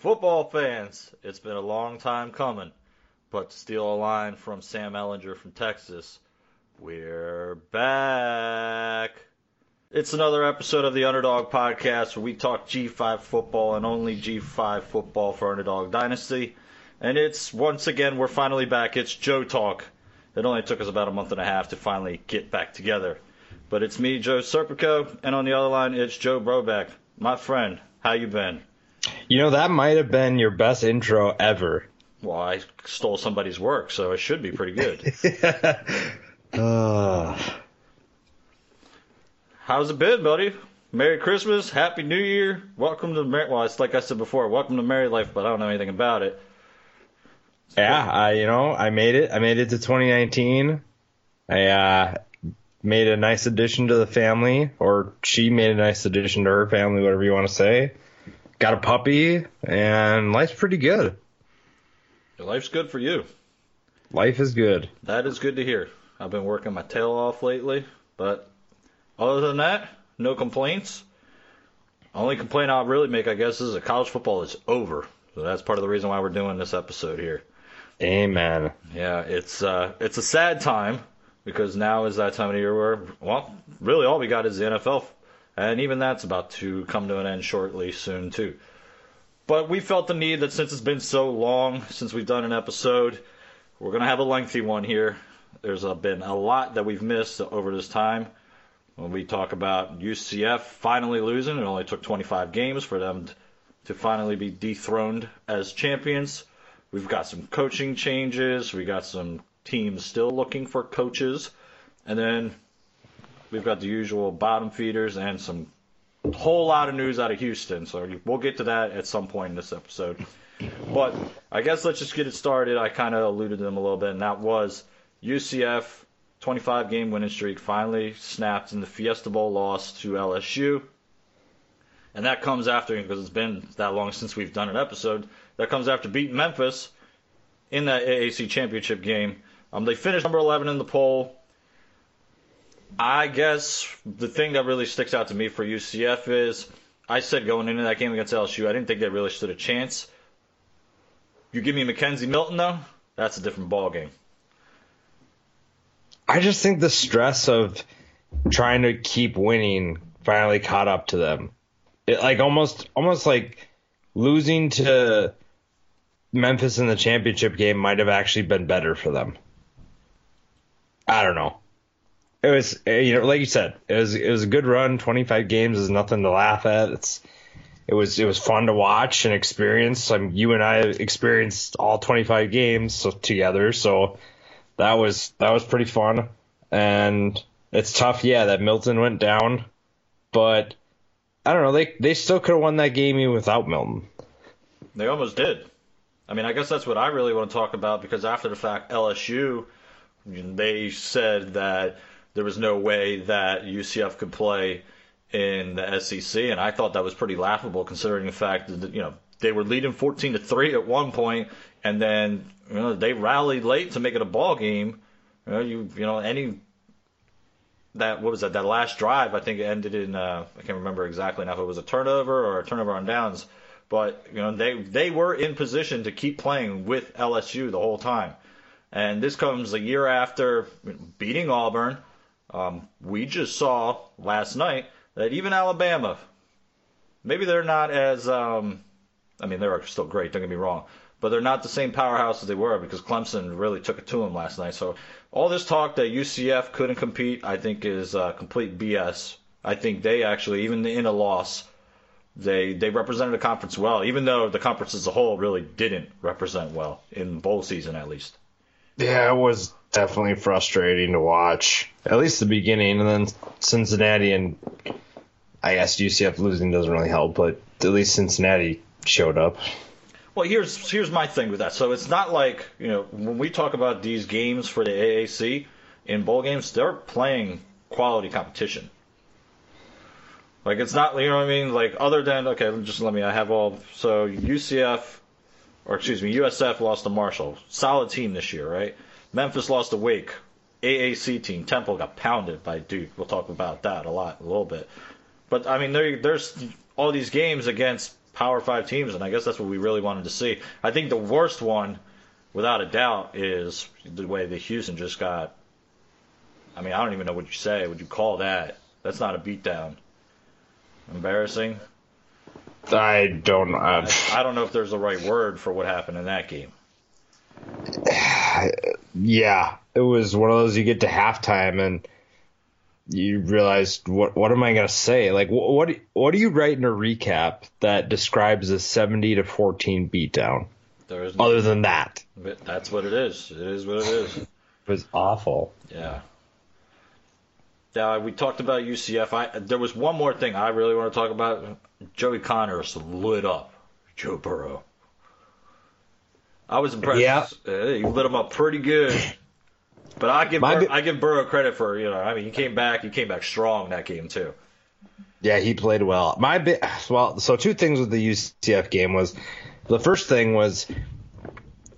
Football fans, it's been a long time coming, but to steal a line from Sam Ehlinger from Texas, we're back. It's another episode of the Underdog Podcast where we talk G5 football and only G5 football for Underdog Dynasty. And it's once again, we're finally back. It's Joe Talk. It only took us about a month and a half to finally get back together. But it's me, Joe Serpico, and on the other line, it's Joe Brobeck. My friend, how you been? You know, that might have been your best intro ever. Well, I stole somebody's work, so it should be pretty good. uh, How's it been, buddy? Merry Christmas, Happy New Year, welcome to Mer- well, it's like I said before, welcome to Merry Life, but I don't know anything about it. yeah, I you know I made it. I made it to 2019. I uh, made a nice addition to the family, or she made a nice addition to her family, whatever you want to say. Got a puppy, and life's pretty good. Life's good for you. Life is good. That is good to hear. I've been working my tail off lately, but other than that, no complaints. Only complaint I'll really make, I guess, is that college football is over. So that's part of the reason why we're doing this episode here. Amen. Yeah, it's uh, it's a sad time because now is that time of the year where, well, really all we got is the NFL, and even that's about to come to an end shortly soon too. But we felt the need that since it's been so long since we've done an episode, we're gonna have a lengthy one here. There's uh, been a lot that we've missed over this time. When we talk about UCF finally losing, it only took 25 games for them to finally be dethroned as champions. We've got some coaching changes. We got some teams still looking for coaches, and then we've got the usual bottom feeders and some whole lot of news out of Houston. So we'll get to that at some point in this episode. But I guess let's just get it started. I kind of alluded to them a little bit, and that was UCF 25 game winning streak finally snapped in the Fiesta Bowl loss to LSU. And that comes after, because it's been that long since we've done an episode, that comes after beating Memphis in that AAC championship game. Um, they finished number 11 in the poll. I guess the thing that really sticks out to me for UCF is I said going into that game against LSU, I didn't think they really stood a chance. You give me McKenzie Milton, though, that's a different ball game. I just think the stress of trying to keep winning finally caught up to them. It like almost almost like losing to Memphis in the championship game might have actually been better for them. I don't know. It was eh, you know like you said, it was it was a good run. 25 games is nothing to laugh at. It's it was it was fun to watch and experience. I mean, you and I experienced all 25 games so, together, so that was that was pretty fun. And it's tough, yeah, that Milton went down, but I don't know. They they still could have won that game even without Milton. They almost did. I mean, I guess that's what I really want to talk about because after the fact, LSU, they said that there was no way that UCF could play in the SEC, and I thought that was pretty laughable considering the fact that you know they were leading 14 to three at one point, and then you know they rallied late to make it a ball game. You know, you you know any that what was that that last drive I think it ended in uh, I can't remember exactly now if it was a turnover or a turnover on downs, but you know they they were in position to keep playing with LSU the whole time, and this comes a year after beating Auburn. Um, we just saw last night that even Alabama, maybe they're not as um, I mean they're still great don't get me wrong, but they're not the same powerhouse as they were because Clemson really took it to them last night. So all this talk that UCF couldn't compete, I think, is uh, complete BS. I think they actually, even in a loss, they they represented the conference well, even though the conference as a whole really didn't represent well in bowl season at least. Yeah, it was definitely frustrating to watch. At least the beginning, and then Cincinnati and I guess UCF losing doesn't really help, but at least Cincinnati showed up. Well, here's here's my thing with that. So it's not like you know when we talk about these games for the AAC in bowl games, they're playing quality competition. Like it's not you know what I mean. Like other than okay, just let me. I have all so UCF or excuse me, USF lost to Marshall, solid team this year, right? Memphis lost to Wake, AAC team. Temple got pounded by Duke. We'll talk about that a lot, a little bit. But I mean, there, there's all these games against Power Five teams, and I guess that's what we really wanted to see. I think the worst one, without a doubt, is the way the Houston just got. I mean, I don't even know what you say. Would you call that? That's not a beatdown. Embarrassing. I don't. Uh, I, I don't know if there's the right word for what happened in that game. yeah, it was one of those you get to halftime and you realize what what am I gonna say? Like what what, what do you write in a recap that describes a seventy to fourteen beatdown? There is Other than that, that's what it is. It is what it is. it was awful. Yeah. Yeah, we talked about UCF. I there was one more thing I really want to talk about. Joey Connors lit up Joe Burrow. I was impressed. Yeah. Uh, he lit him up pretty good. But I give My Bur- I give Burrow credit for you know I mean he came back he came back strong that game too. Yeah, he played well. My bit well, so two things with the UCF game was the first thing was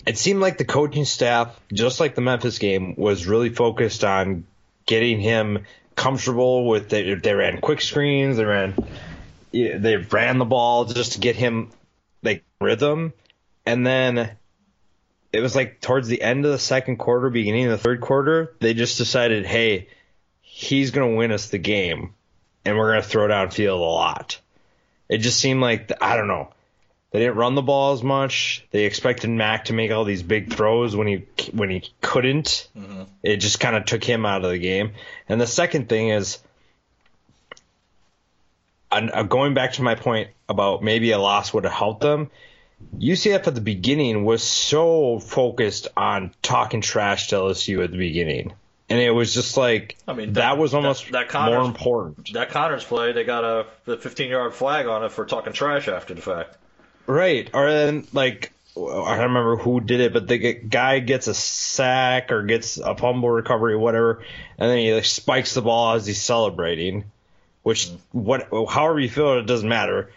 it seemed like the coaching staff, just like the Memphis game, was really focused on getting him comfortable with they, they ran quick screens, they ran they ran the ball just to get him like rhythm, and then it was like towards the end of the second quarter, beginning of the third quarter, they just decided, hey, he's gonna win us the game and we're going to throw downfield a lot. It just seemed like, I don't know. They didn't run the ball as much. They expected Mac to make all these big throws when he when he couldn't. It just kind of took him out of the game. And the second thing is, and, uh, going back to my point about maybe a loss would have helped them. UCF at the beginning was so focused on talking trash to LSU at the beginning, and it was just like I mean, that, that- was almost that- that Connors- more important. That Connors play they got a the 15 yard flag on it for talking trash after the fact. Right. Or then like I don't remember who did it, but the guy gets a sack or gets a fumble recovery, or whatever, and then he like, spikes the ball as he's celebrating. Which mm-hmm. what however you feel, it doesn't matter.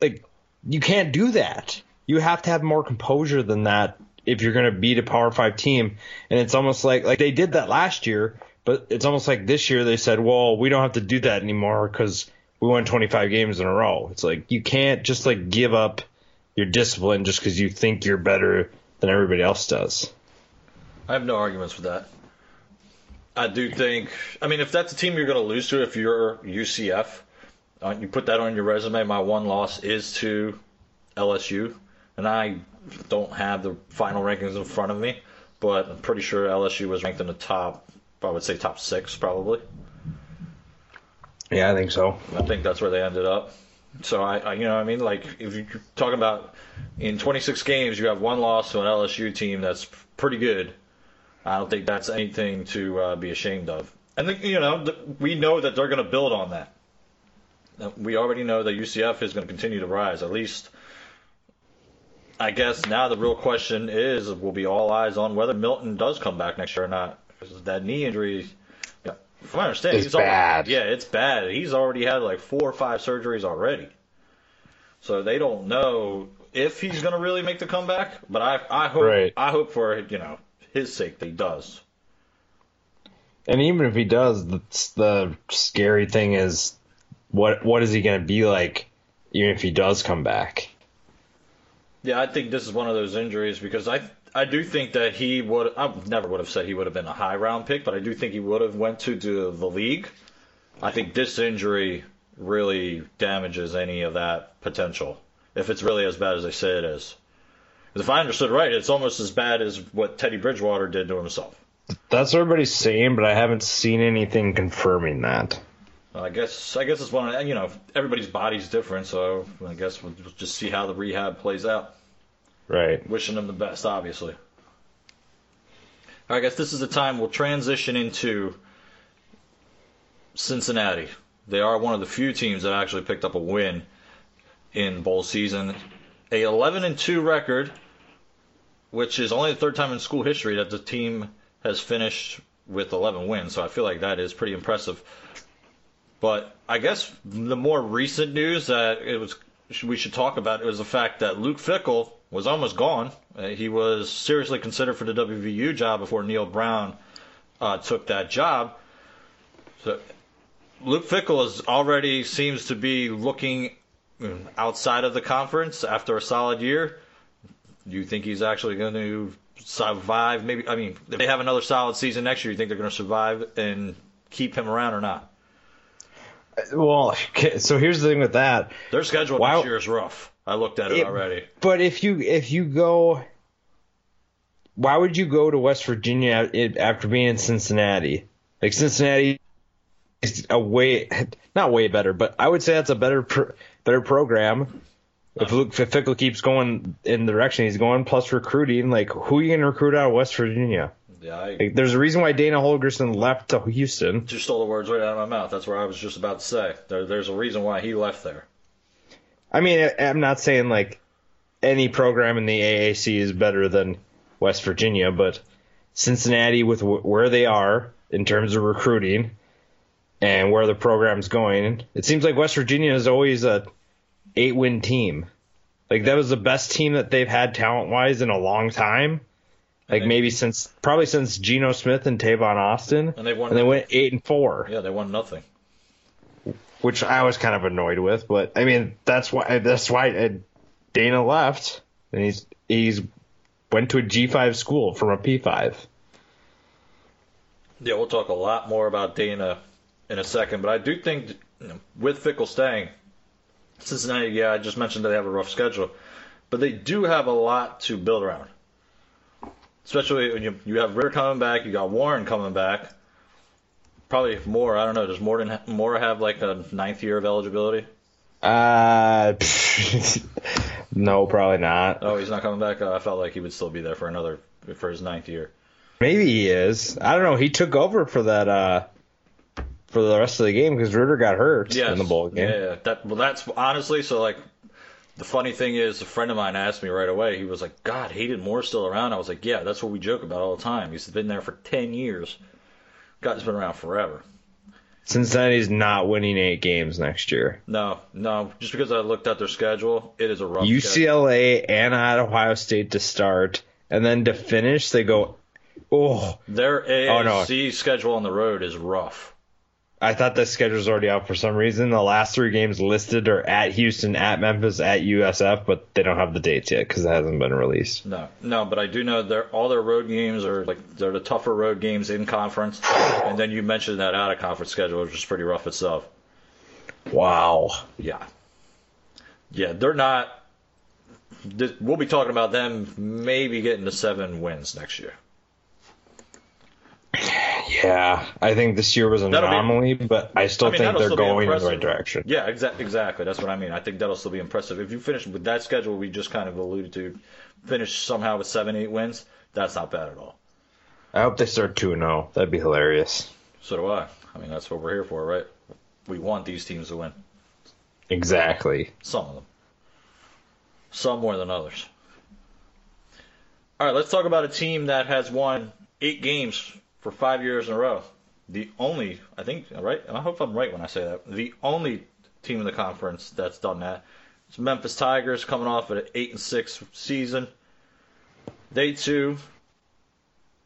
Like you can't do that. You have to have more composure than that if you're going to beat a Power Five team. And it's almost like like they did that last year, but it's almost like this year they said, well, we don't have to do that anymore because we won 25 games in a row. It's like you can't just like give up your discipline just because you think you're better than everybody else does. I have no arguments with that. I do think. I mean, if that's a team you're going to lose to, if you're UCF, uh, you put that on your resume. My one loss is to LSU, and I don't have the final rankings in front of me, but I'm pretty sure LSU was ranked in the top. I would say top six, probably. Yeah, I think so. I think that's where they ended up. So I, I you know, what I mean, like if you're talking about in 26 games, you have one loss to an LSU team that's pretty good. I don't think that's anything to uh, be ashamed of. And the, you know, the, we know that they're going to build on that. We already know that UCF is going to continue to rise. At least, I guess now the real question is, will be all eyes on whether Milton does come back next year or not. Because that knee injury, yeah, from my understanding, It's he's already- bad. yeah, it's bad. He's already had like four or five surgeries already. So they don't know if he's going to really make the comeback. But I, I hope, Right. I hope for you know his sake that he does. And even if he does, the, the scary thing is, what what is he going to be like, even if he does come back? Yeah, I think this is one of those injuries because I I do think that he would I never would have said he would have been a high round pick, but I do think he would have went to the, league. I think this injury really damages any of that potential if it's really as bad as they say it is. if I understood right, it's almost as bad as what Teddy Bridgewater did to himself. That's what everybody's saying, but I haven't seen anything confirming that. I guess I guess it's one of you know everybody's body's different, so I guess we'll just see how the rehab plays out. Right. Wishing them the best, obviously. I guess this is the time we'll transition into Cincinnati. They are one of the few teams that actually picked up a win in bowl season, a 11 and 2 record, which is only the third time in school history that the team has finished with 11 wins. So I feel like that is pretty impressive. But I guess the more recent news that it was we should talk about was the fact that Luke Fickell was almost gone. Uh, he was seriously considered for the WVU job before Neal Brown uh, took that job. So Luke Fickell is already seems to be looking outside of the conference after a solid year. Do you think he's actually going to survive? Maybe I mean, if they have another solid season next year, Do you think they're going to survive and keep him around or not? Well, so here's the thing with that. Their schedule wow. next year is rough. I looked at it, it, already. But if you if you go, why would you go to West Virginia after being in Cincinnati? Like Cincinnati is a way not way better, but I would say that's a better better program. If Luke Fickell keeps going in the direction he's going, plus recruiting, like who are you gonna recruit out of West Virginia? Yeah, I, like, there's a reason why Dana Holgorsen left to Houston. Just stole the words right out of my mouth. That's what I was just about to say. There, there's a reason why he left there. I mean, I'm not saying like any program in the AAC is better than West Virginia, but Cincinnati, with w- where they are in terms of recruiting and where the program's going, it seems like West Virginia is always a eight win team. Like that was the best team that they've had talent wise in a long time. Like maybe since probably since Geno Smith and Tavon Austin, and they won. And they went eight and four. Yeah, they won nothing. Which I was kind of annoyed with, but I mean that's why that's why uh, Dana left, and he's he's went to a G five school from a P five. Yeah, we'll talk a lot more about Dana in a second, but I do think you know, with Fickell staying, Cincinnati, yeah, I just mentioned that they have a rough schedule, but they do have a lot to build around especially when you you have Ridder coming back, you got Warren coming back. Probably more. I don't know. Does Morton more have like a ninth year of eligibility? Uh, no, probably not. Oh, he's not coming back. Uh, I felt like he would still be there for another for his ninth year. Maybe he is. I don't know. He took over for that uh for the rest of the game because Ridder got hurt yes. in the bowl game. Yeah, yeah. That well, that's honestly so like the funny thing is, a friend of mine asked me right away. He was like, "God, Hayden Moore's still around." I was like, "Yeah, that's what we joke about all the time." He's been there for ten years. God's been around forever. Cincinnati's not winning eight games next year. No, no. Just because I looked at their schedule, it is a rough. UCLA schedule. and at Ohio State to start, and then to finish, they go. Oh, their AAC oh, no. schedule on the road is rough. I thought the schedule's already out for some reason. The last three games listed are at Houston, at Memphis, at USF, but they don't have the dates yet because it hasn't been released. No, no, but I do know their all their road games are like they're the tougher road games in conference, and then you mentioned that out of conference schedule, which is pretty rough itself. Wow. Yeah. Yeah, they're not. We'll be talking about them maybe getting to seven wins next year. Yeah, I think this year was an that'll anomaly, be, but I still I mean, think they're going in the right direction. Yeah, exa- exactly. That's what I mean. I think that'll still be impressive. If you finish with that schedule we just kind of alluded to, finish somehow with seven, eight wins, that's not bad at all. I hope they start 2 0. That'd be hilarious. So do I. I mean, that's what we're here for, right? We want these teams to win. Exactly. Some of them. Some more than others. All right, let's talk about a team that has won eight games for five years in a row. The only, I think, right—and I hope I'm right when I say that. The only team in the conference that's done that. It's Memphis Tigers coming off an eight and six season. They too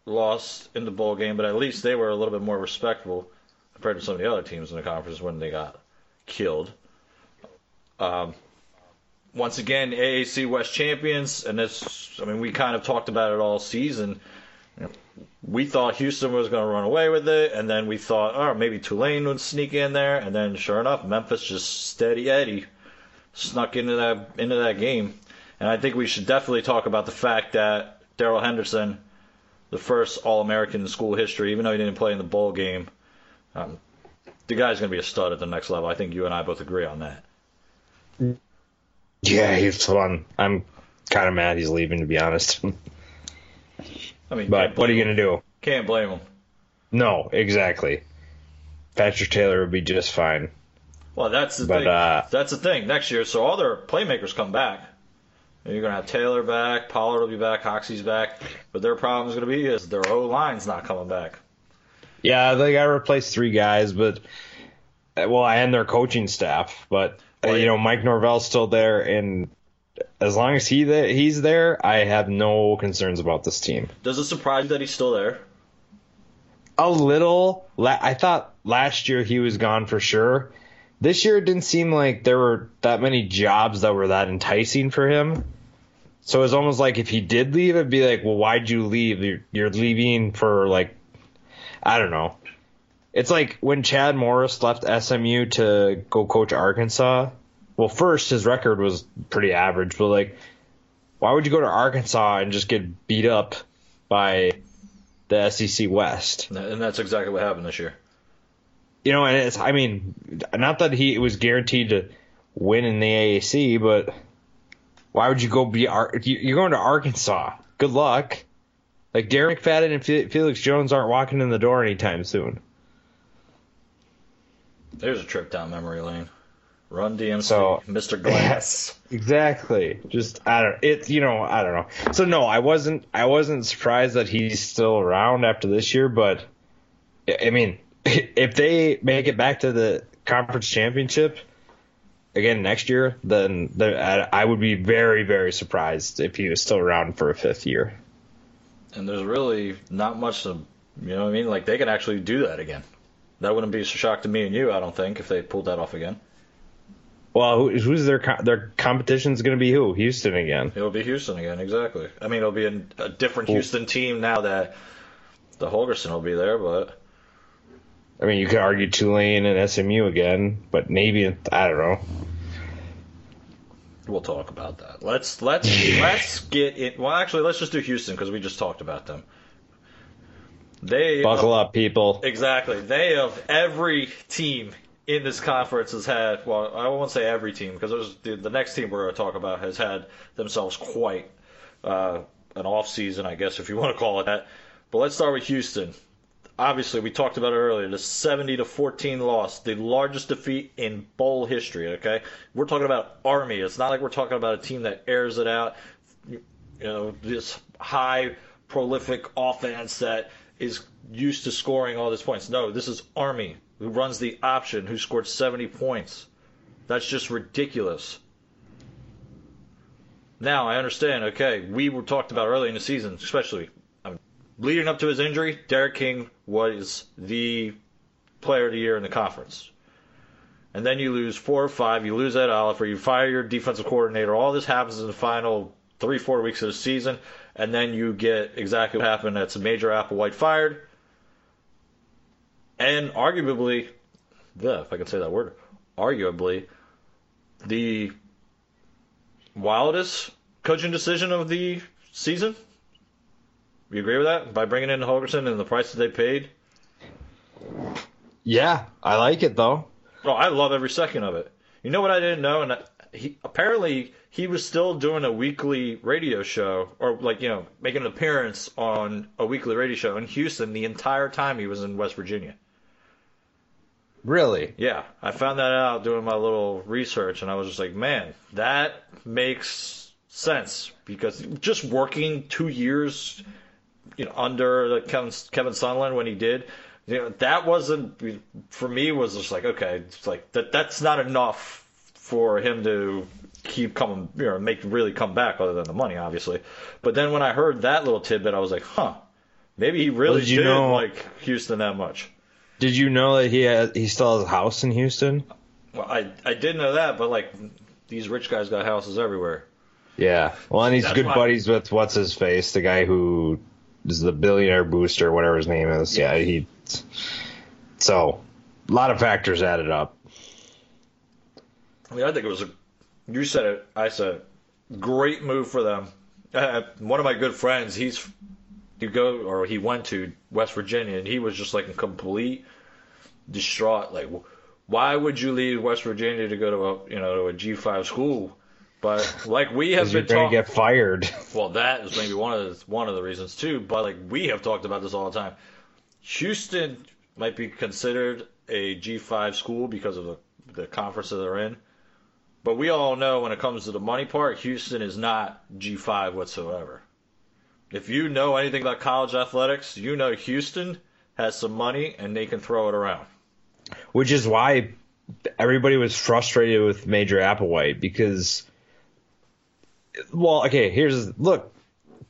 lost in the bowl game, but at least they were a little bit more respectable compared to some of the other teams in the conference when they got killed. Um, once again, AAC West champions, and this, I mean, we kind of talked about it all season we thought Houston was going to run away with it, and then we thought, oh, maybe Tulane would sneak in there, and then sure enough, Memphis just steady Eddie snuck into that into that game. And I think we should definitely talk about the fact that Darrell Henderson, the first All-American in school history, even though he didn't play in the bowl game, um, the guy's going to be a stud at the next level. I think you and I both agree on that. Yeah, he's fun. I'm kind of mad he's leaving, to be honest. I mean, but what are you going to do? Can't blame him. No, exactly. Patrick Taylor would be just fine. Well, that's the but, thing. Uh, that's the thing. Next year, so all their playmakers come back. And you're gonna have Taylor back, Pollard will be back, Coxie's back, but their problem is gonna be is their O line's not coming back. Yeah, they got to replace three guys, but well, and their coaching staff. But uh, you know, Mike Norvell's still there, and as long as he th- he's there, I have no concerns about this team. Does it surprise you that he's still there? A little. I thought last year he was gone for sure. This year it didn't seem like there were that many jobs that were that enticing for him. So it's almost like if he did leave, it'd be like, well, why'd you leave? You're, you're leaving for like, I don't know. It's like when Chad Morris left SMU to go coach Arkansas. Well, first his record was pretty average, but like, why would you go to Arkansas and just get beat up by the SEC West? And that's exactly what happened this year. You know, and it's I mean, not that he was guaranteed to win in the AAC, but why would you go be you're going to Arkansas? Good luck. Like Darren McFadden and Felix Jones aren't walking in the door anytime soon. There's a trip down memory lane. Run DMC, So- Mr. Glass. Yes, Exactly. Just I don't it you know, I don't know. So no, I wasn't I wasn't surprised that he's still around after this year, but I mean, if they make it back to the conference championship again next year, then the, I I would be very very surprised if he was still around for a fifth year. And there's really not much to, you know what I mean? Like, they can actually do that again. That wouldn't be a shock to me and you, I don't think, if they pulled that off again. Well, who, who's their their competition's going to be? Who? Houston again. It'll be Houston again, exactly. I mean, it'll be a, a different Houston team now that the Holgorsen will be there, but I mean, you could argue Tulane and SMU again, but Navy, I don't know. we'll talk about that. Let's let's let's get it. Well, actually, let's just do Houston because we just talked about them. They Buckle up, people. Exactly. They of every team in this conference has had. Well, I won't say every team because the, the next team we're going to talk about has had themselves quite uh, an off season, I guess, if you want to call it that. But let's start with Houston. Obviously, we talked about it earlier. The 70 to 14 loss, the largest defeat in bowl history. Okay, we're talking about Army. It's not like we're talking about a team that airs it out. You know, this high prolific offense that is used to scoring all these points. No, this is Army who runs the option who scored 70 points. That's just ridiculous. Now I understand. Okay, we were talked about early in the season, especially um, leading up to his injury. D'Eriq King was the player of the year in the conference. And then you lose four or five. You lose Ed Oliver. You fire your defensive coordinator. All this happens in the final three, four weeks of the season, and then you get exactly what happened. That's a Major Applewhite fired, and arguably, yeah, if I can say that word, arguably, the wildest coaching decision of the season. You agree with that? By bringing in Holgorsen and the price that they paid? Yeah, I like it though. Oh, I love every second of it. You know what I didn't know? And I- he apparently he was still doing a weekly radio show, or like you know, making an appearance on a weekly radio show in Houston the entire time he was in West Virginia. Really? Yeah, I found that out doing my little research, and I was just like, man, that makes sense because just working two years, you know, under Kevin Kevin Sumlin when he did, you know, that wasn't for me was just like, okay, it's like that that's not enough for him to keep coming, you know, make really come back other than the money, obviously. But then when I heard that little tidbit, I was like, huh, maybe he really Well, did you know- like Houston that much. Did you know that he has, he still has a house in Houston? Well, I I did know that, but like these rich guys got houses everywhere. Yeah. Well, and he's That's good why- buddies with what's his face, the guy who is the billionaire booster, whatever his name is. Yeah, he. So, a lot of factors added up. I mean, I think it was a. You said it. I said it. Great move for them. Uh, one of my good friends, he's he go or he went to West Virginia, and he was just like a complete distraught. Like, why would you leave West Virginia to go to a you know to a G five school? But like we have been to talking. get fired. Well, that is maybe one of the, one of the reasons too. But like we have talked about this all the time. Houston might be considered a G5 school because of the, the conference that they're in. But we all know when it comes to the money part, Houston is not G5 whatsoever. If you know anything about college athletics, you know Houston has some money and they can throw it around. Which is why everybody was frustrated with Major Applewhite because, well, okay, here's look.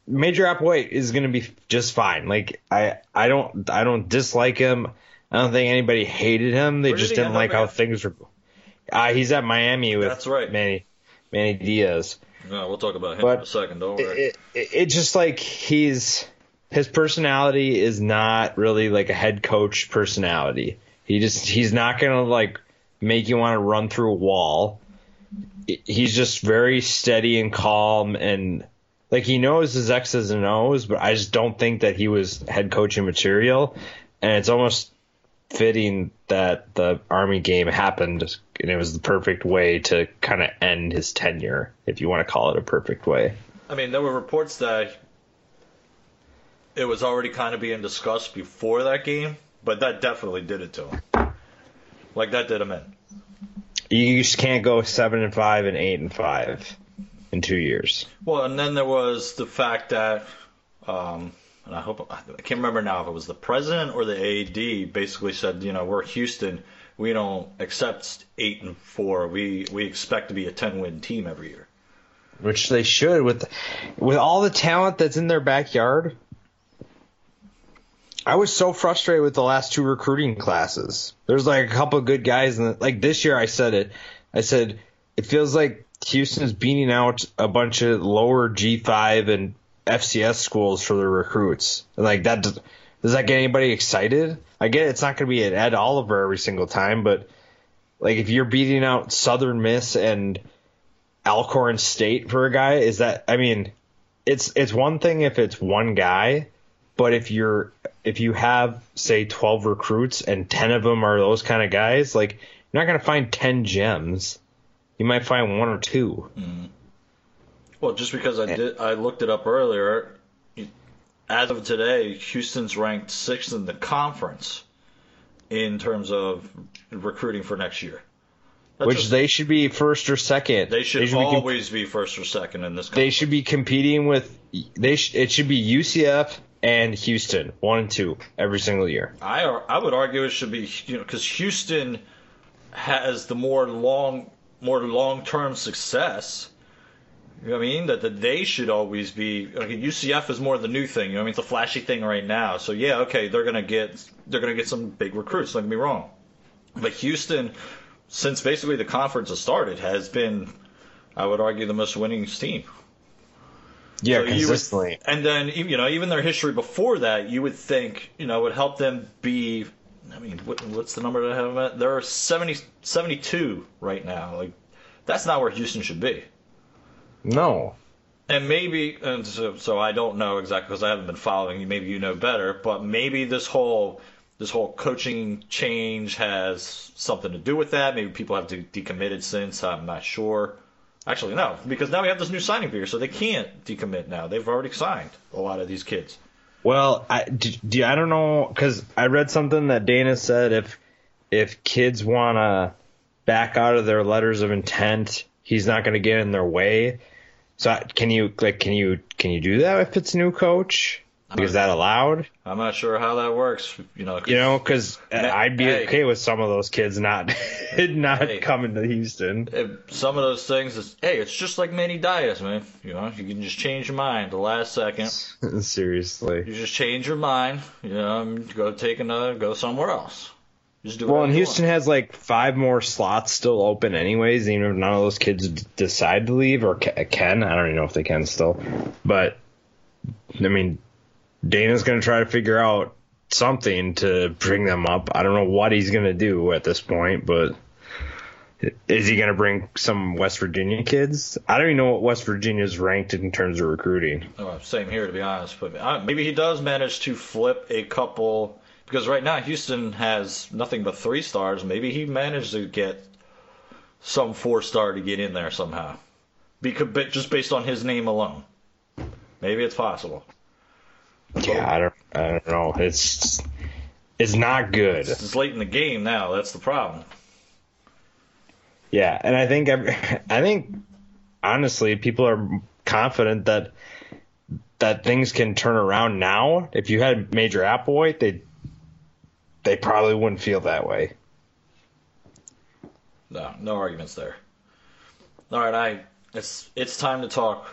Major Applewhite is going to be just fine. Like I, I don't, I don't dislike him. I don't think anybody hated him. They Where just he didn't like how things were. Uh, he's at Miami with That's right. Manny, Manny Diaz. No, we'll talk about him But in a second. Don't worry. It, it, it just like he's his personality is not really like a head coach personality. He just he's not gonna like make you want to run through a wall. He's just very steady and calm and like he knows his X's and O's, but I just don't think that he was head coaching material. And it's almost fitting that the Army game happened and it was the perfect way to kind of end his tenure, if you want to call it a perfect way. I mean, there were reports that it was already kind of being discussed before that game, but that definitely did it to him. Like that did him in. You just can't go seven and five and eight and five in two years. Well, and then there was the fact that, um, and I hope I can't remember now if it was the president or the AD basically said, you know, we're Houston, we don't accept eight and four. We we expect to be a ten win team every year. Which they should with with all the talent that's in their backyard. I was so frustrated with the last two recruiting classes. There's like a couple of good guys, and like this year, I said it. I said it feels like Houston's beating out a bunch of lower G5 and FCS schools for their recruits. Like that, does, does that get anybody excited? I get it's not going to be an Ed Oliver every single time, but like if you're beating out Southern Miss and Alcorn State for a guy, is that? I mean, it's it's one thing if it's one guy, but if you're if you have say 12 recruits and 10 of them are those kind of guys, like you're not going to find 10 gems. You might find one or two. Mm-hmm. Well, just because I did, I looked it up earlier. As of today, Houston's ranked sixth in the conference in terms of recruiting for next year. That's which just- they should be first or second. they should be com- always be first or second in this. they should be competing with they sh- it should be UCF and Houston, one and two every single year. I I would argue it should be you know because Houston has the more long more long term success. You know what I mean? That, that they should always be. Okay, UCF is more the new thing. You know what I mean? It's a flashy thing right now. So yeah, okay, they're gonna get they're gonna get some big recruits. Don't get me wrong, but Houston, since basically the conference has started, has been, I would argue, the most winning team. Yeah, So you would- consistently. and then you know even their history before that, you would think you know would help them be. I mean, what, what's the number that I have them at? They're 70, 72 right now. Like that's not where Houston should be. No. And maybe, and so, so I don't know exactly because I haven't been following you. Maybe you know better, but maybe this whole this whole coaching change has something to do with that. Maybe people have de- decommitted since. I'm not sure. Actually, no, because now we have this new signing period, so they can't decommit now. They've already signed a lot of these kids. Well, I do, do I don't know because I read something that Dana said if if kids want to back out of their letters of intent, he's not going to get in their way. So can you like can you can you do that if it's a new coach? Is that allowed? I'm not sure how that works. You know, 'cause- You know, because uh, I'd be Hey. okay with some of those kids not not Hey. coming to Houston. if some of those things is hey, it's just like Manny Diaz, man. You know, you can just change your mind the last second. Seriously. You just change your mind. You know, and go take another, go somewhere else. Well, and Houston want. has like five more slots still open, anyways. Even if none of those kids d- decide to leave or ca- can, I don't even know if they can still. But I mean, Dana's going to try to figure out something to bring them up. I don't know what he's going to do at this point, but is he going to bring some West Virginia kids? I don't even know what West Virginia's ranked in terms of recruiting. Oh, same here, to be honest. But uh, maybe he does manage to flip a couple because right now Houston has nothing but three stars. Maybe he managed to get some four star to get in there somehow, because but just based on his name alone. Maybe it's possible. Yeah, I don't, I don't know. It's it's not good. It's late in the game now. That's the problem. Yeah, and I think every, I think honestly, people are confident that that things can turn around now. If you had Major Applewhite, they they probably wouldn't feel that way. No, no arguments there. All right, I it's it's time to talk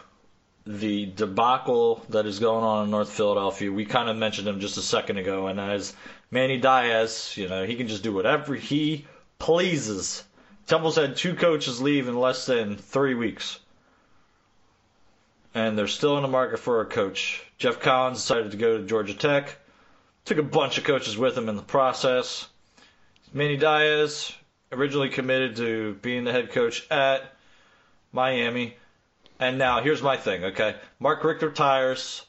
the debacle that is going on in North Philadelphia. We kind of mentioned him just a second ago, and as Manny Diaz, you know, he can just do whatever he pleases. Temple's had two coaches leave in less than three weeks. And they're still in the market for a coach. Geoff Collins decided to go to Georgia Tech. Took a bunch of coaches with him in the process. Manny Diaz originally committed to being the head coach at Miami. And now here's my thing, okay? Mark Richt retires,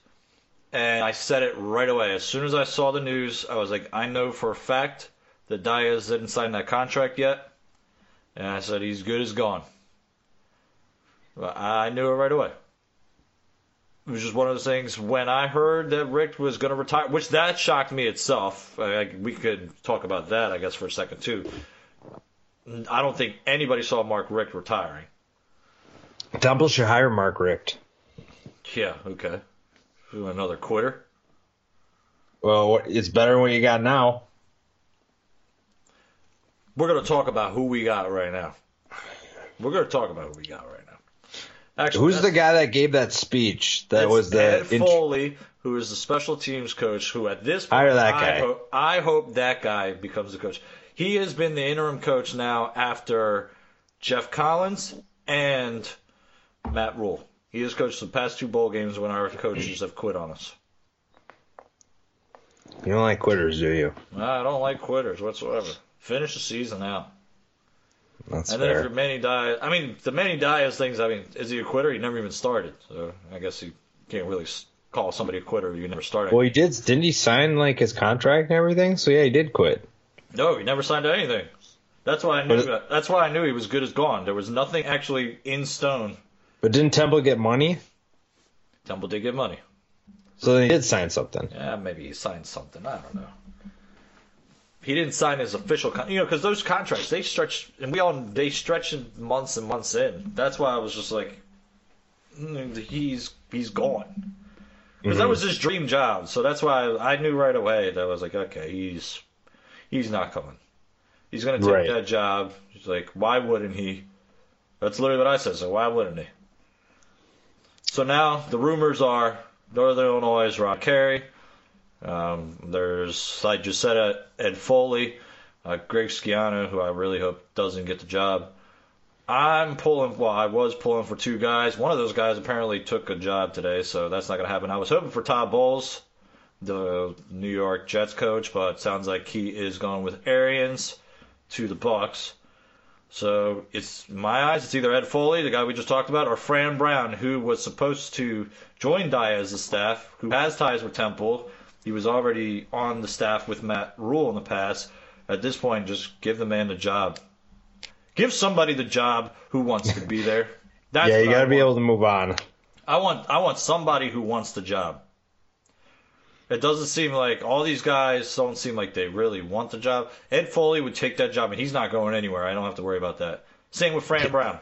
and I said it right away. As soon as I saw the news, I was like, I know for a fact that Diaz didn't sign that contract yet. And I said, he's good as gone. But I knew it right away. It was just one of those things. When I heard that Richt was going to retire, which that shocked me itself. I, we could talk about that, I guess, for a second too. I don't think anybody saw Mark Richt retiring. Temple should hire Mark Richt. Yeah, okay. Another quitter. Well, it's better than what you got now. We're going to talk about who we got right now. We're going to talk about who we got right now. Actually, who's the guy that gave that speech? That was the Ed Foley, who is the special teams coach. Who at this point, hire that guy. I hope, I hope that guy becomes the coach. He has been the interim coach now after Geoff Collins and Matt Rhule. He has coached the past two bowl games when our coaches have quit on us. You don't like quitters, do you? I don't like quitters whatsoever. Finish the season out. That's and fair. then if you're Manny Diaz, I mean, the Manny Diaz things, I mean, is he a quitter? He never even started. So I guess you can't really call somebody a quitter if you never started. Well, he did. Didn't he sign like his contract and everything? So yeah, he did quit. No, he never signed anything. That's why I knew. That's why I knew he was good as gone. There was nothing actually in stone. But didn't Temple get money? Temple did get money. So then he did sign something. Yeah, maybe he signed something. I don't know. He didn't sign his official, con- you know, because those contracts they stretch, and we all they stretch months and months in. That's why I was just like, mm, he's he's gone, because mm-hmm. that was his dream job. So that's why I, I, knew right away that I was like, okay, he's he's not coming. He's gonna take right. that job. He's like, why wouldn't he? That's literally what I said. So why wouldn't he? So now the rumors are Northern Illinois is Rod Carey. Um, there's, like uh, Ed Foley, uh, Greg Schiano, who I really hope doesn't get the job. I'm pulling, well, I was pulling for two guys. One of those guys apparently took a job today, so that's not going to happen. I was hoping for Todd Bowles, the New York Jets coach, but sounds like he is going with Arians to the Bucks. So it's my eyes. It's either Ed Foley, the guy we just talked about, or Fran Brown, who was supposed to join Diaz's staff, who has ties with Temple, he was already on the staff with Matt Rhule in the past. At this point, just give the man the job. Give somebody the job who wants to be there. That's yeah, you got to be able to move on. I want I want somebody who wants the job. It doesn't seem like all these guys don't seem like they really want the job. Ed Foley would take that job, and he's not going anywhere. I don't have to worry about that. Same with Fran Brown.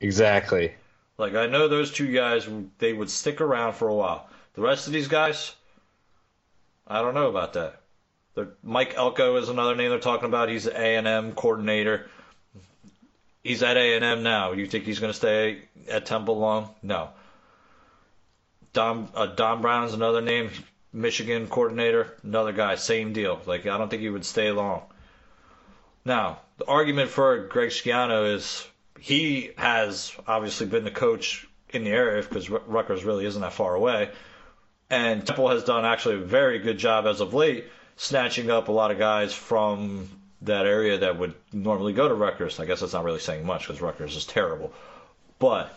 Exactly. Like I know those two guys, they would stick around for a while. The rest of these guys, I don't know about that. The, Mike Elko is another name they're talking about. He's an A and M coordinator. He's at A and M now. You think he's going to stay at Temple long? No. Don uh, Don Brown's another name. Michigan coordinator, another guy, same deal. Like I don't think he would stay long. Now the argument for Greg Schiano is he has obviously been the coach in the area because Rutgers really isn't that far away. And Temple has done actually a very good job as of late, snatching up a lot of guys from that area that would normally go to Rutgers. I guess that's not really saying much because Rutgers is terrible. But,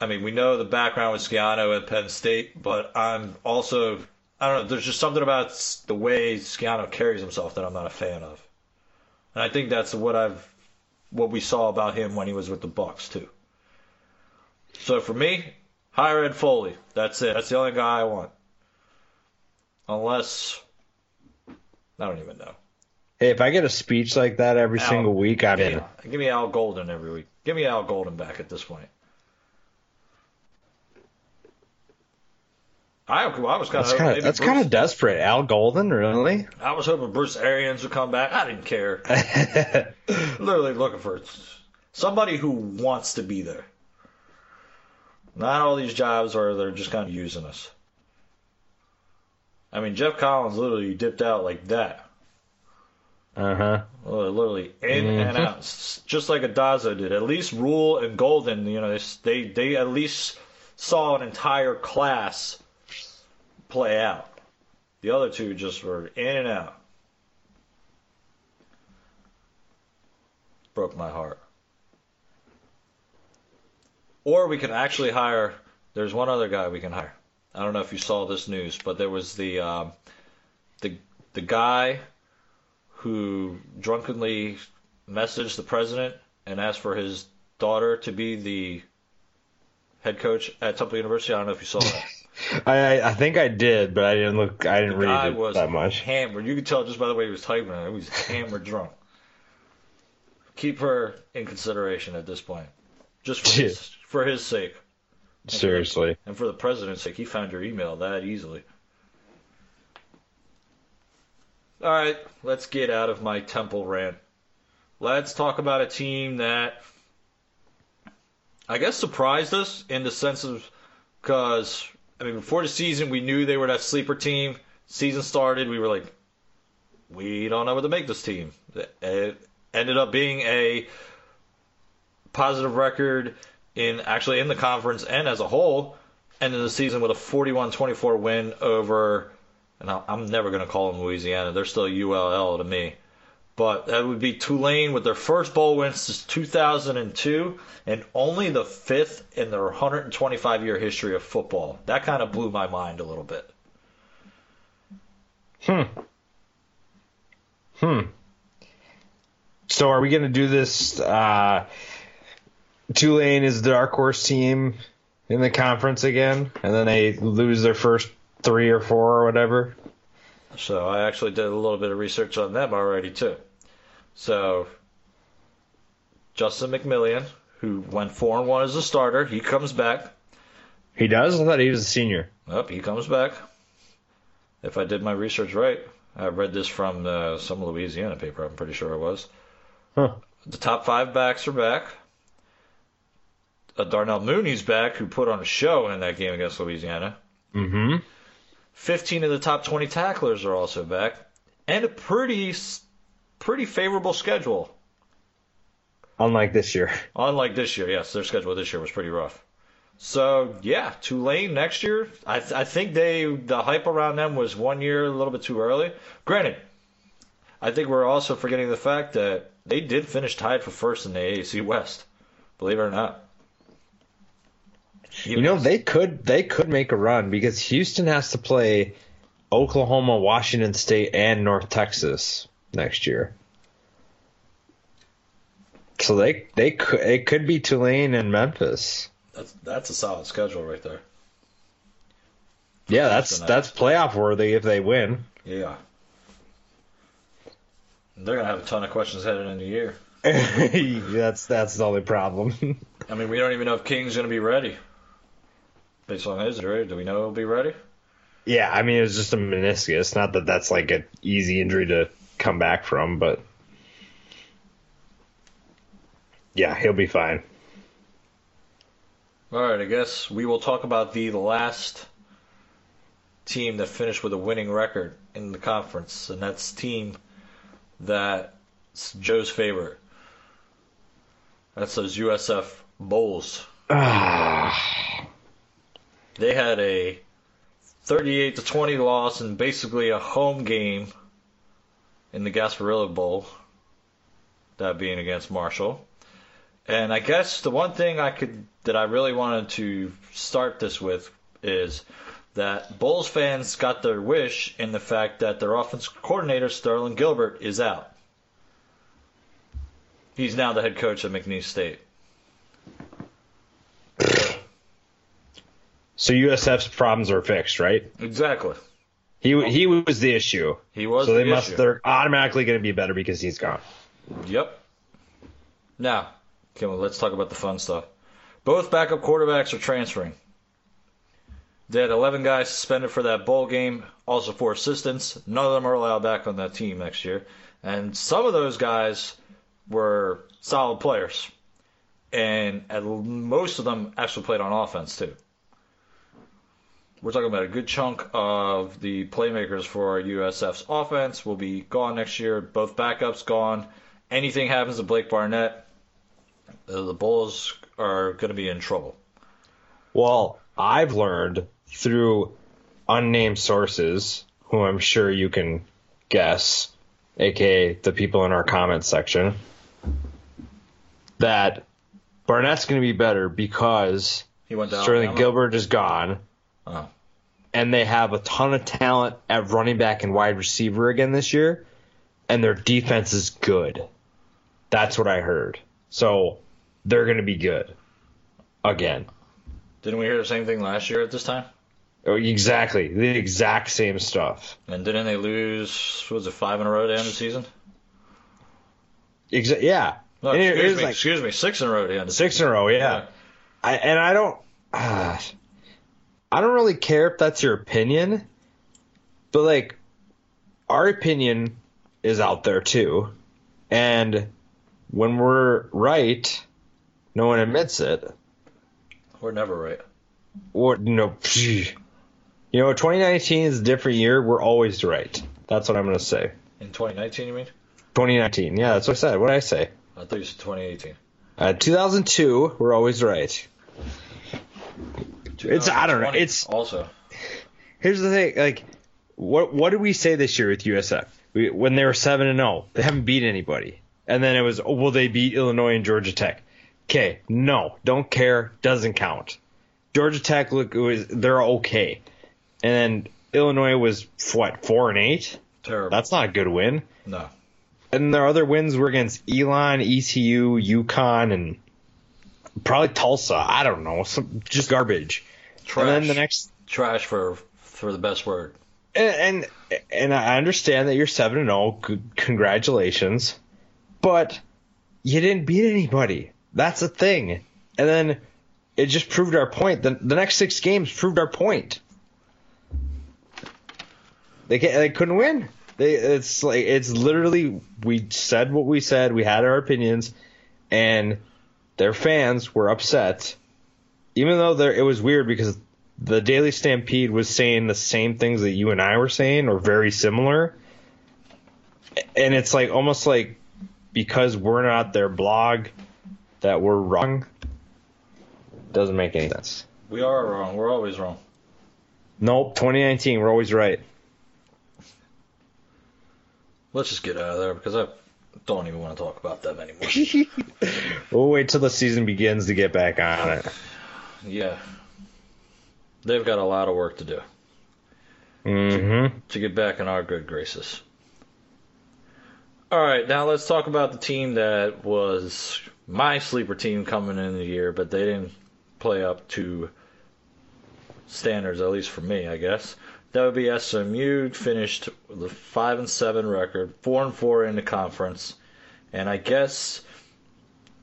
I mean, we know the background with Schiano at Penn State, but I'm also, I don't know, there's just something about the way Schiano carries himself that I'm not a fan of. And I think that's what I've, what we saw about him when he was with the Bucks too. So for me, Hire Ed Foley. That's it. That's the only guy I want. Unless I don't even know. Hey, if I get a speech like that every Al- single week, I'm give in. me, give me Al Golden every week. Give me Al Golden back at this point. I, I was kind of that's kind of desperate. Al Golden, really? I was hoping Bruce Arians would come back. I didn't care. Literally looking for somebody who wants to be there. Not all these jobs where they're just kind of using us. I mean, Geoff Collins literally dipped out like that. Uh huh. Literally in and Mhm. out, just like Addazio did. At least Rhule and Golden, you know, they they at least saw an entire class play out. The other two just were in and out. Broke my heart. Or we can actually hire. There's one other guy we can hire. I don't know if you saw this news, but there was the um, the the guy who drunkenly messaged the president and asked for his daughter to be the head coach at Temple University. I don't know if you saw that. I I think I did, but I didn't look. I didn't The guy read it was that much. hammered. You could tell just by the way he was typing it. He was hammered drunk. Keep her in consideration at this point, just for his, for his sake Seriously. and for the president's sake. He found your email that easily. All right, let's get out of my Temple rant. Let's talk about a team that I guess surprised us in the sense of because I mean before the season we knew they were that sleeper team. Season started, we were like, we don't know what to make this team. It ended up being a positive record in actually in the conference and as a whole. Ended the season with a 41-24 win over, and I'm never going to call them Louisiana. They're still ULL to me. But that would be Tulane with their first bowl win since 2002 and only the fifth in their 125 year history of football. That kind of blew my mind a little bit. Hmm. Hmm. So are we going to do this? Uh, Tulane is the dark horse team in the conference again, and then they lose their first three or four or whatever. So I actually did a little bit of research on them already too. So Justin McMillan, who went four and one as a starter, he comes back. He does. I thought he was a senior. Up, he comes back. If I did my research right, I read this from uh, some Louisiana paper. I'm pretty sure it was. Huh. The top five backs are back. Uh, Darnell Mooney's back, who put on a show in that game against Louisiana. Mm-hmm. 15 of the top 20 tacklers are also back, and a pretty pretty favorable schedule. Unlike this year. Unlike this year, yes, their schedule this year was pretty rough. So yeah, Tulane next year. I, th- I think they the hype around them was one year a little bit too early. Granted, I think we're also forgetting the fact that they did finish tied for first in the AAC West. Believe it or not. You know they could they could make a run because Houston has to play Oklahoma, Washington State, and North Texas next year. So they they could it could be Tulane and Memphis. that's that's a solid schedule right there. Yeah, that's that's playoff worthy if they win. Yeah. They're gonna have a ton of questions heading into the year. that's that's the only problem. I mean, we don't even know if King's gonna be ready. Based on his injury, do we know he'll be ready? yeah, I mean it was just a meniscus. Not that that's like an easy injury to come back from, but yeah, he'll be fine. All right, I guess we will talk about the last team that finished with a winning record in the conference, and that's team that's Joe's favorite. That's those USF Bulls. Ah, They had a 38 to 20 loss and basically a home game in the Gasparilla Bowl, that being against Marshall. And I guess the one thing I could that I really wanted to start this with is that Bulls fans got their wish in the fact that their offense coordinator Sterling Gilbert is out. He's now the head coach at McNeese State. So USF's problems are fixed, right? Exactly. He he was the issue. He was So they the must issue. they're automatically going to be better because he's gone. Yep. Now, on, let's talk about the fun stuff. Both backup quarterbacks are transferring. They had 11 guys suspended for that bowl game, also four assistants. None of them are allowed back on that team next year. And some of those guys were solid players. And most of them actually played on offense, too. We're talking about a good chunk of the playmakers for USF's offense will be gone next year. Both backups gone. Anything happens to Blake Barnett, uh, the Bulls are going to be in trouble. Well, I've learned through unnamed sources, who I'm sure you can guess, aka the people in our comments section, that Barnett's going to be better because He went down. Sterling Gilbert is gone, Oh. and they have a ton of talent at running back and wide receiver again this year, and their defense is good. That's what I heard. So they're going to be good again. Didn't we hear the same thing last year at this time? Oh, exactly. The exact same stuff. And didn't they lose? Was it five in a row to end the season? Exa- yeah. No, And it- excuse it me. like excuse me. Six in a row to end the six in a row, yeah. I, and I don't, uh, I don't really care if that's your opinion, but like, our opinion is out there too, and when we're right, no one admits it. We're never right. Or no, you know, 2019 is a different year. We're always right. That's what I'm gonna say. In 2019, you mean? 2019, yeah, that's what I said. What did I say? I thought you said 2018. Uh, 2002, we're always right. It's- I don't know, it's- also. Here's the thing, like, what what did we say this year with USF? We, when they were seven and zero, they haven't beat anybody, and then it was, oh, will they beat Illinois and Georgia Tech? Okay, no, don't care, doesn't count. Georgia Tech look it was they're okay, and then Illinois was what four and eight. Terrible. That's not a good win. no. And their other wins were against Elon, ECU, UConn, and probably Tulsa. I don't know, some just garbage. Trash. And then the next Trash for for the best word. and and, and I understand that you're seven and oh. zero. Congratulations, but you didn't beat anybody. That's the thing. And then it just proved our point. The, the next six games proved our point. They can't, they couldn't win. They it's like it's literally we said what we said. We had our opinions, and their fans were upset. Even though there, it was weird because the Daily Stampede was saying the same things that you and I were saying, or very similar. And it's like almost like because we're not their blog that we're wrong. Doesn't make any sense. We are wrong. We're always wrong. Nope, 2019, we're always right. Let's just get out of there because I don't even want to talk about them anymore. We'll wait till the season begins to get back on it. yeah. They've got a lot of work to do Mm-hmm. to get back in our good graces. All right, now let's talk about the team that was my sleeper team coming in the year, but they didn't play up to standards, at least for me, I guess. That would be SMU. Finished with a five and seven record, four and four in the conference, and I guess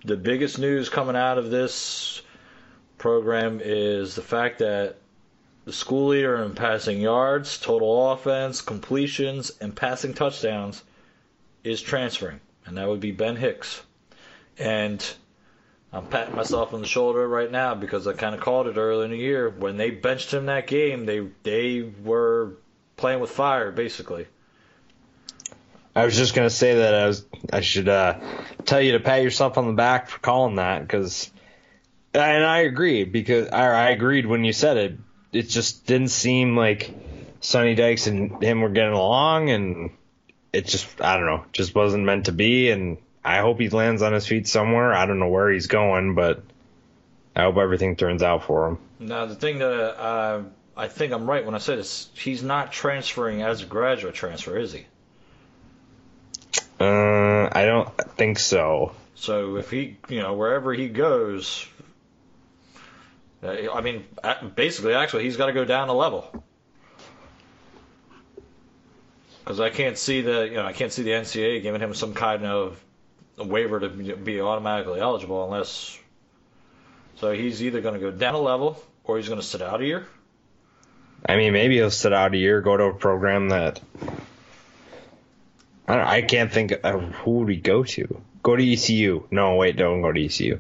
the biggest news coming out of this program is the fact that the school leader in passing yards, total offense, completions, and passing touchdowns is transferring, and that would be Ben Hicks. And I'm patting myself on the shoulder right now because I kind of called it early in the year. When they benched him that game, they they were playing with fire basically. I was just gonna say that I was I should uh, tell you to pat yourself on the back for calling that because, and I agree because I, I agreed when you said it. It just didn't seem like Sonny Dykes and him were getting along, and it just I don't know, just wasn't meant to be. And I hope he lands on his feet somewhere. I don't know where he's going, but I hope everything turns out for him. Now the thing that uh, I think I'm right when I say this, he's not transferring as a graduate transfer, is he? Uh, I don't think so. So if he, you know, wherever he goes, uh, I mean, basically, actually, he's got to go down a level. Because I can't see the you know I can't see the NCAA giving him some kind of waiver to be automatically eligible unless. So he's either going to go down a level or he's going to sit out a year. I mean, maybe he'll sit out a year, go to a program that. I, don't, I can't think of who would he go to. Go to ECU. No, wait, don't go to ECU.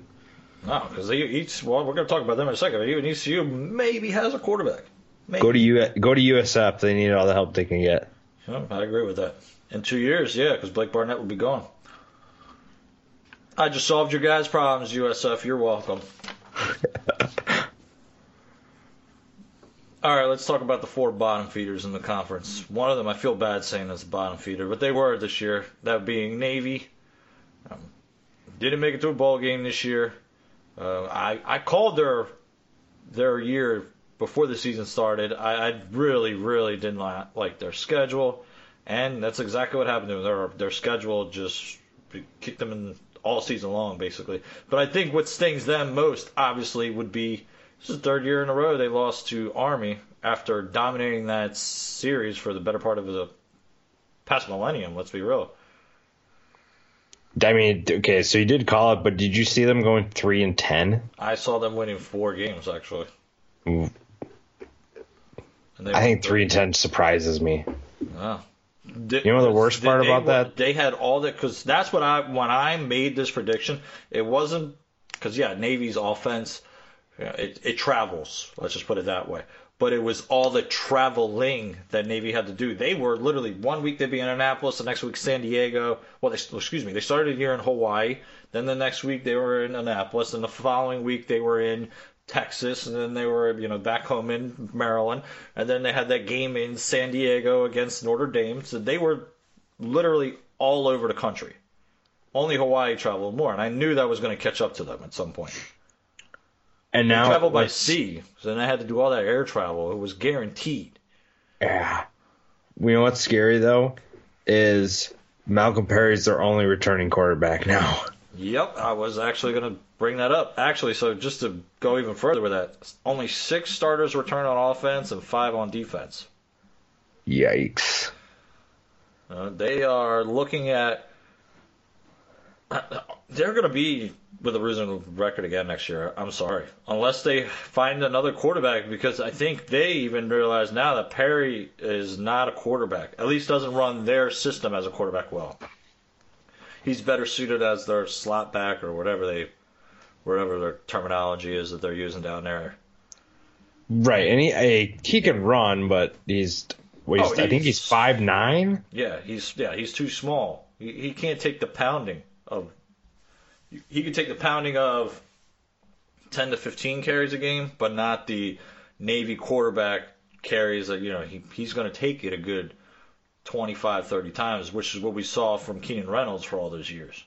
No, because each well, we're going to talk about them in a second. But Even ECU maybe has a quarterback. Maybe. Go to U. Go to USF. They need all the help they can get. I agree with that. In two years, yeah, because Blake Barnett will be gone. I just solved your guys' problems, USF. You're welcome. All right, let's talk about the four bottom feeders in the conference. One of them, I feel bad saying it's a bottom feeder, but they were this year. That being Navy. Um, didn't make it to a ball game this year. Uh, I I called their their year before the season started. I, I really really didn't like, like their schedule, and that's exactly what happened to them. Their their schedule just kicked them in all season long, basically. But I think what stings them most, obviously, would be this is the third year in a row they lost to Army after dominating that series for the better part of the past millennium. Let's be real. I mean, okay, so you did call it, but did you see them going three and ten? I saw them winning four games actually. Mm. I think three and ten surprises me. Wow. You know the worst part they, about that? They had all that because that's what I when I made this prediction. It wasn't because yeah, Navy's offense yeah, it, it travels. Let's just put it that way. But it was all the traveling that Navy had to do. They were literally one week they'd be in Annapolis, the next week San Diego. Well, they, excuse me, they started here in Hawaii. Then the next week they were in Annapolis, and the following week they were in Texas, and then they were, you know, back home in Maryland, and then they had that game in San Diego against Notre Dame. So they were literally all over the country. Only Hawaii traveled more, and I knew that was going to catch up to them at some point. And now travel by sea, so then I had to do all that air travel. It was guaranteed. Yeah. You know what's scary though is Malcolm Perry's their only returning quarterback now. Yep, I was actually going to bring that up. Actually, so just to go even further with that, only six starters return on offense and five on defense. Yikes. Uh, they are looking at. They're going to be with a losing record again next year. I'm sorry, unless they find another quarterback, because I think they even realize now that Perry is not a quarterback. At least doesn't run their system as a quarterback well. He's better suited as their slot back or whatever they, whatever their terminology is that they're using down there. Right, and he he can run, but he's, well, he's oh, I think he's five nine. Yeah, he's yeah he's too small. He, he can't take the pounding of he could take the pounding of 10 to 15 carries a game, but not the Navy quarterback carries that, you know, he, he's going to take it a good 25, 30 times, which is what we saw from Keenan Reynolds for all those years.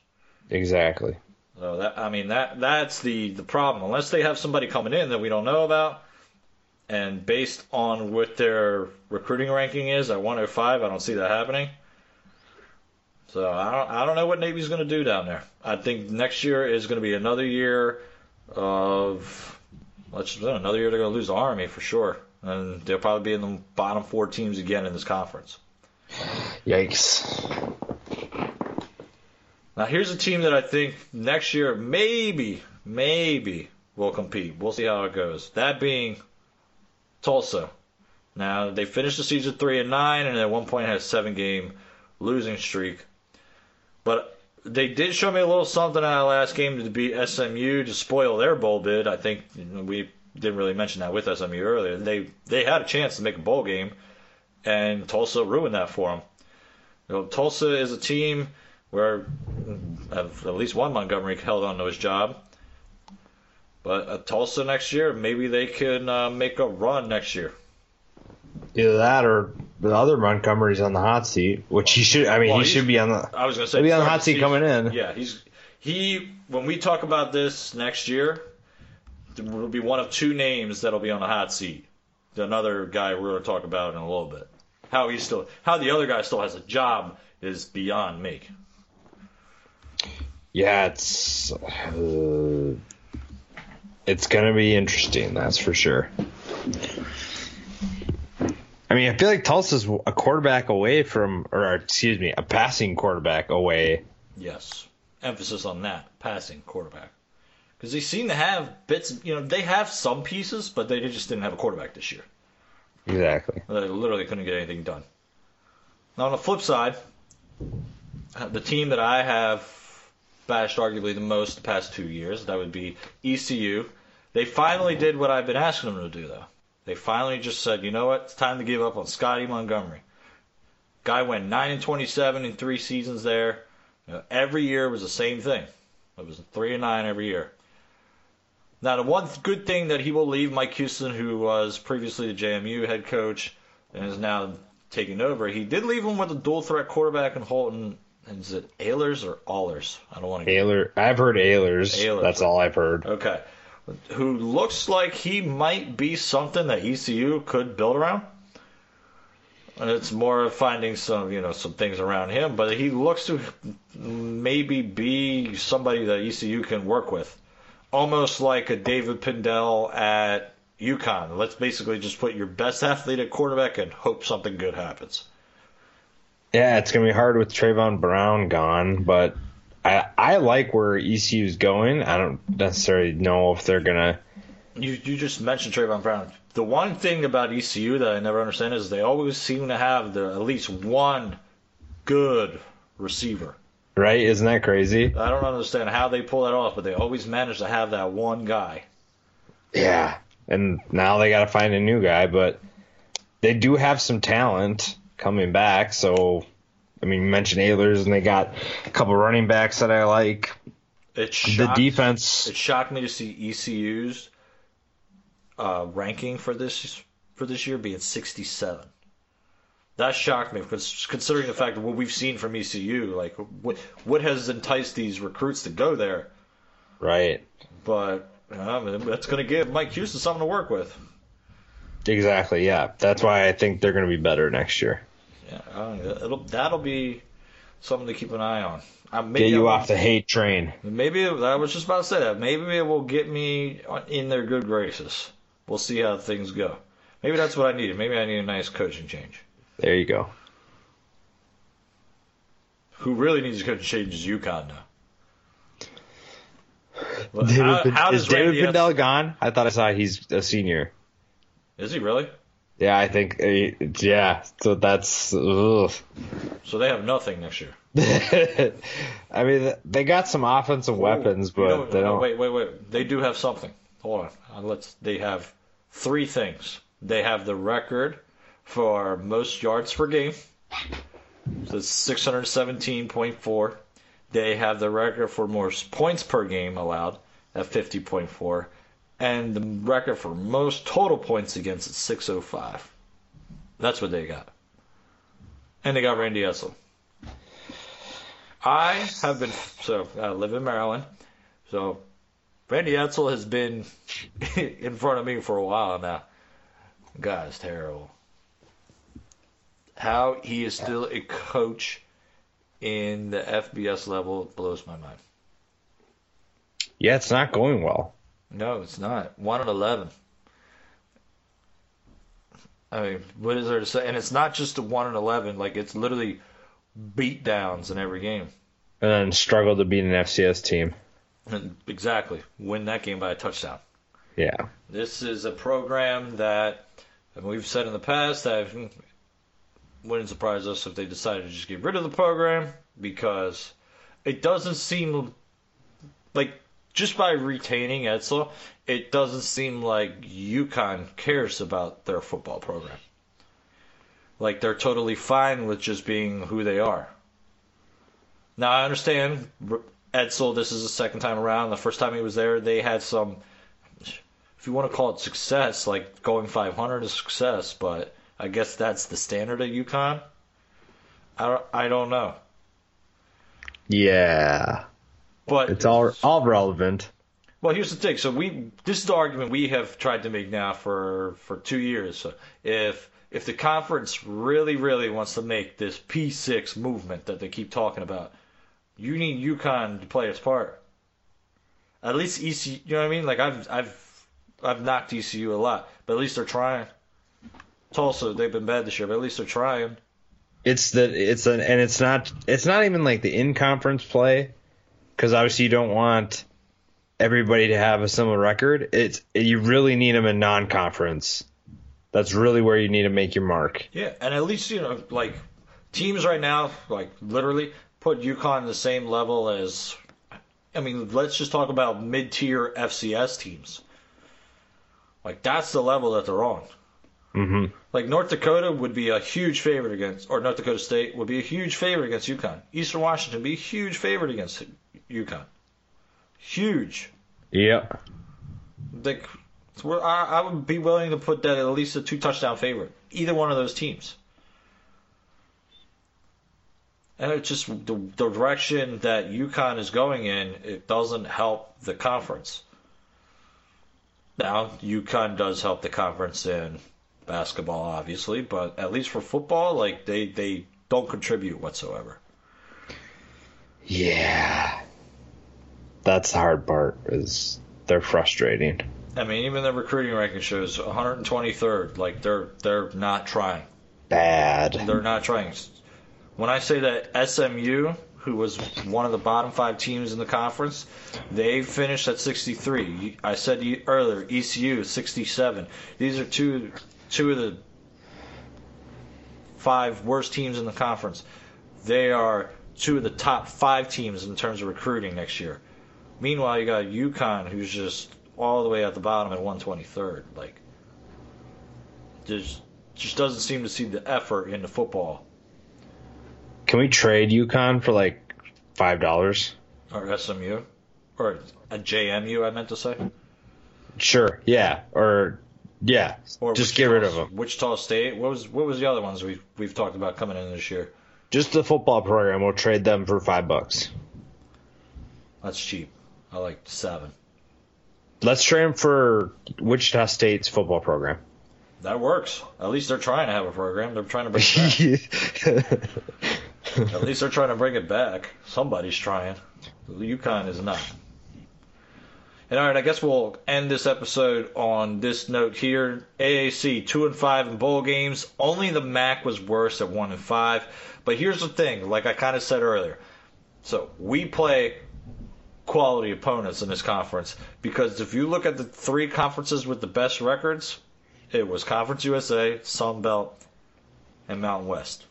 Exactly. So that I mean that that's the the problem. Unless they have somebody coming in that we don't know about, and based on what their recruiting ranking is at 105, I don't see that happening. So I don't, I don't know what Navy's going to do down there. I think next year is going to be another year of let's another year they're going to lose the Army for sure, and they'll probably be in the bottom four teams again in this conference. Yikes! Now here's a team that I think next year maybe maybe will compete. We'll see how it goes. That being Tulsa. Now they finished the season three and nine, and at one point had a seven game losing streak. But they did show me a little something in that last game to beat SMU to spoil their bowl bid. I think we didn't really mention that with SMU earlier. They they had a chance to make a bowl game, and Tulsa ruined that for him. You know, Tulsa is a team where at least one Montgomery held on to his job. But uh, Tulsa next year, maybe they can uh, make a run next year. Either that or the other Montgomery's on the hot seat, which he should. I mean, well, he should be on the. I was going to say be on the hot seat coming in. Yeah, he's he. When we talk about this next year, there will be one of two names that'll be on the hot seat. Another guy we're going to talk about in a little bit. How he still, how the other guy still has a job is beyond me. Yeah, it's uh, it's going to be interesting. That's for sure. I mean, I feel like Tulsa's a quarterback away from, or excuse me, a passing quarterback away. Yes. Emphasis on that passing quarterback. Because they seem to have bits. You know, they have some pieces, but they just didn't have a quarterback this year. Exactly. They literally couldn't get anything done. Now, on the flip side, the team that I have bashed arguably the most the past two years, that would be ECU. They finally did what I've been asking them to do, though. They finally just said, you know what, it's time to give up on Scottie Montgomery. Guy went 9 and 27 in three seasons there. You know, every year was the same thing. It was 3 and 9 every year. Now, the one good thing that he will leave Mike Houston, who was previously the JMU head coach and is now taking over, he did leave him with a dual threat quarterback in Holton. And is it Ahlers or Allers? I don't want to. Ayler, I've heard Ahlers. Ahlers. That's all I've heard. Okay. Who looks like he might be something that ECU could build around. And it's more of finding some, you know, some things around him, but he looks to maybe be somebody that ECU can work with. Almost like a David Pindell at UConn. Let's basically just put your best athlete at quarterback and hope something good happens. Yeah, it's gonna be hard with Trevon Brown gone, but I I like where ECU's going. I don't necessarily know if they're gonna. You you just mentioned Trevon Brown. The one thing about ECU that I never understand is they always seem to have the, at least one good receiver. Right? Isn't that crazy? I don't understand how they pull that off, but they always manage to have that one guy. Yeah. And now they got to find a new guy, but they do have some talent coming back. So, I mean, you mentioned Ahlers, and they got a couple running backs that I like. It shocked, the defense. It shocked me to see ECU's uh, ranking for this for this year being 67. That shocked me because considering the fact of what we've seen from ECU, like what what has enticed these recruits to go there. Right. But um, that's going to give Mike Houston something to work with. Exactly. Yeah. That's why I think they're going to be better next year. Yeah, it'll that'll be something to keep an eye on. Uh, get you off the hate train. Maybe I was just about to say that. Maybe it will get me in their good graces. We'll see how things go. Maybe that's what I needed. Maybe I need a nice coaching change. There you go. Who really needs to coaching change is UConn now. Well, David, how, how is David Pindell gone? I thought I saw he's a senior. Is he really? Yeah, I think. Uh, yeah, so that's. Ugh. So they have nothing next year. I mean, they got some offensive Ooh, weapons, but you know, they don't. Wait, wait, wait. They do have something. Hold on. Uh, let's. They have three things. They have the record for most yards per game. So it's 617.4. They have the record for most points per game allowed at 50.4 and the record for most total points against is 605. That's what they got. And they got Randy Edsall. I have been so I live in Maryland, so Randy Edsall has been in front of me for a while now. Is terrible. How he is still a coach in the FBS level blows my mind. Yeah, it's not going well. No, it's not. One and eleven. I mean, what is there to say? And it's not just a one and eleven. Like it's literally beat downs in every game. And then struggle to beat an FCS team. And exactly. Win that game by a touchdown. Yeah. This is a program that and we've said in the past that wouldn't surprise us if they decided to just get rid of the program because it doesn't seem like just by retaining Edsall, it doesn't seem like UConn cares about their football program. Like they're totally fine with just being who they are. Now I understand Edsall. This is the second time around. The first time he was there, they had some, if you want to call it success, like going 500 is success. But I guess that's the standard at UConn. I don't, I don't know. Yeah. But it's all all relevant. Well, here's the thing. So we this is the argument we have tried to make now for for two years. So if if the conference really really wants to make this P6 movement that they keep talking about, you need UConn to play its part. At least ECU, you know what I mean? Like I've I've I've knocked ECU a lot, but at least they're trying. Tulsa, they've been bad this year, but at least they're trying. It's the it's an and it's not it's not even like the in conference play because obviously you don't want everybody to have a similar record. It's you really need them in non conference. That's really where you need to make your mark. Yeah, and at least you know, like teams right now, like literally put UConn the same level as. I mean, let's just talk about mid-tier FCS teams. Like that's the level that they're on. hmm Like North Dakota would be a huge favorite against, or North Dakota State would be a huge favorite against UConn. Eastern Washington would be a huge favorite against UConn. Huge. Yep. Like, I, I would be willing to put that at least a two touchdown favorite. Either one of those teams. And it's just the direction that UConn is going in. It doesn't help the conference. Now, UConn does help the conference in basketball, obviously, but at least for football, like they they don't contribute whatsoever. Yeah. That's the hard part. Is they're frustrating. I mean, even the recruiting ranking shows 123rd. Like they're they're not trying. Bad. They're not trying. When I say that SMU, who was one of the bottom five teams in the conference, they finished at 63. I said earlier, ECU 67. These are two two of the five worst teams in the conference. They are two of the top five teams in terms of recruiting next year. Meanwhile, you got UConn, who's just all the way at the bottom at 123rd. Like, just just doesn't seem to see the effort into football. Can we trade UConn for like five dollars? Or SMU? Or a JMU, I meant to say. Sure. Yeah. Or yeah. Or just Wichita- get rid of them. Wichita State. What was what was the other ones we've we've talked about coming in this year? Just the football program. We'll trade them for five bucks. That's cheap. I like seven. Let's trade them for Wichita State's football program. That works. At least they're trying to have a program. They're trying to bring it back. At least they're trying to bring it back. Somebody's trying. UConn is not. And all right, I guess we'll end this episode on this note here. AAC two and five in bowl games. Only the MAC was worse at one and five. But here's the thing, like I kind of said earlier. So we play quality opponents in this conference because if you look at the three conferences with the best records, it was Conference USA, Sun Belt, and Mountain West.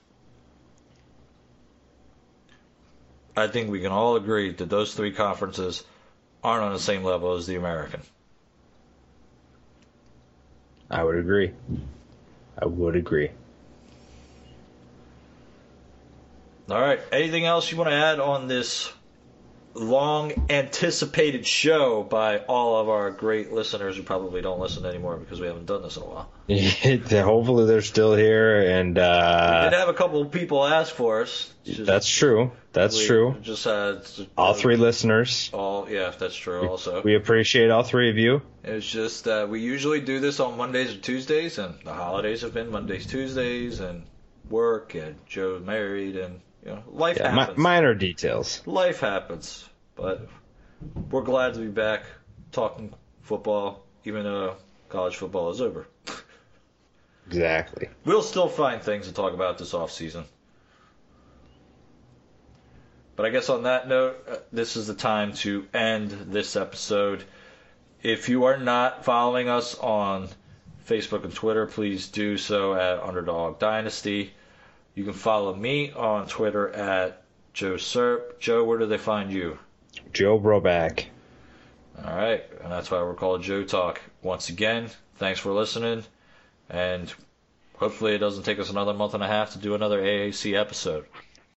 I think we can all agree that those three conferences aren't on the same level as the American. I would agree. I would agree. All right. Anything else you want to add on this long anticipated show by all of our great listeners who probably don't listen anymore because we haven't done this in a while? Hopefully they're still here, and We uh, did have a couple of people ask for us. Just- that's true. That's true. Just had All three listeners. All yeah, that's true. Also, We appreciate all three of you. It's just that we usually do this on Mondays or Tuesdays, and the holidays have been Mondays, Tuesdays, and work, and Joe's married, and you know, life Yeah, mi- happens. minor details. life happens, but we're glad to be back talking football, even though college football is over. Exactly. We'll still find things to talk about this off season. But I guess on that note, uh, this is the time to end this episode. If you are not following us on Facebook and Twitter, please do so at Underdog Dynasty. You can follow me on Twitter at Joe Serp. Joe, where do they find you? Joe Broback. All right, and that's why we're called Joe Talk. Once again, thanks for listening, and hopefully it doesn't take us another month and a half to do another AAC episode.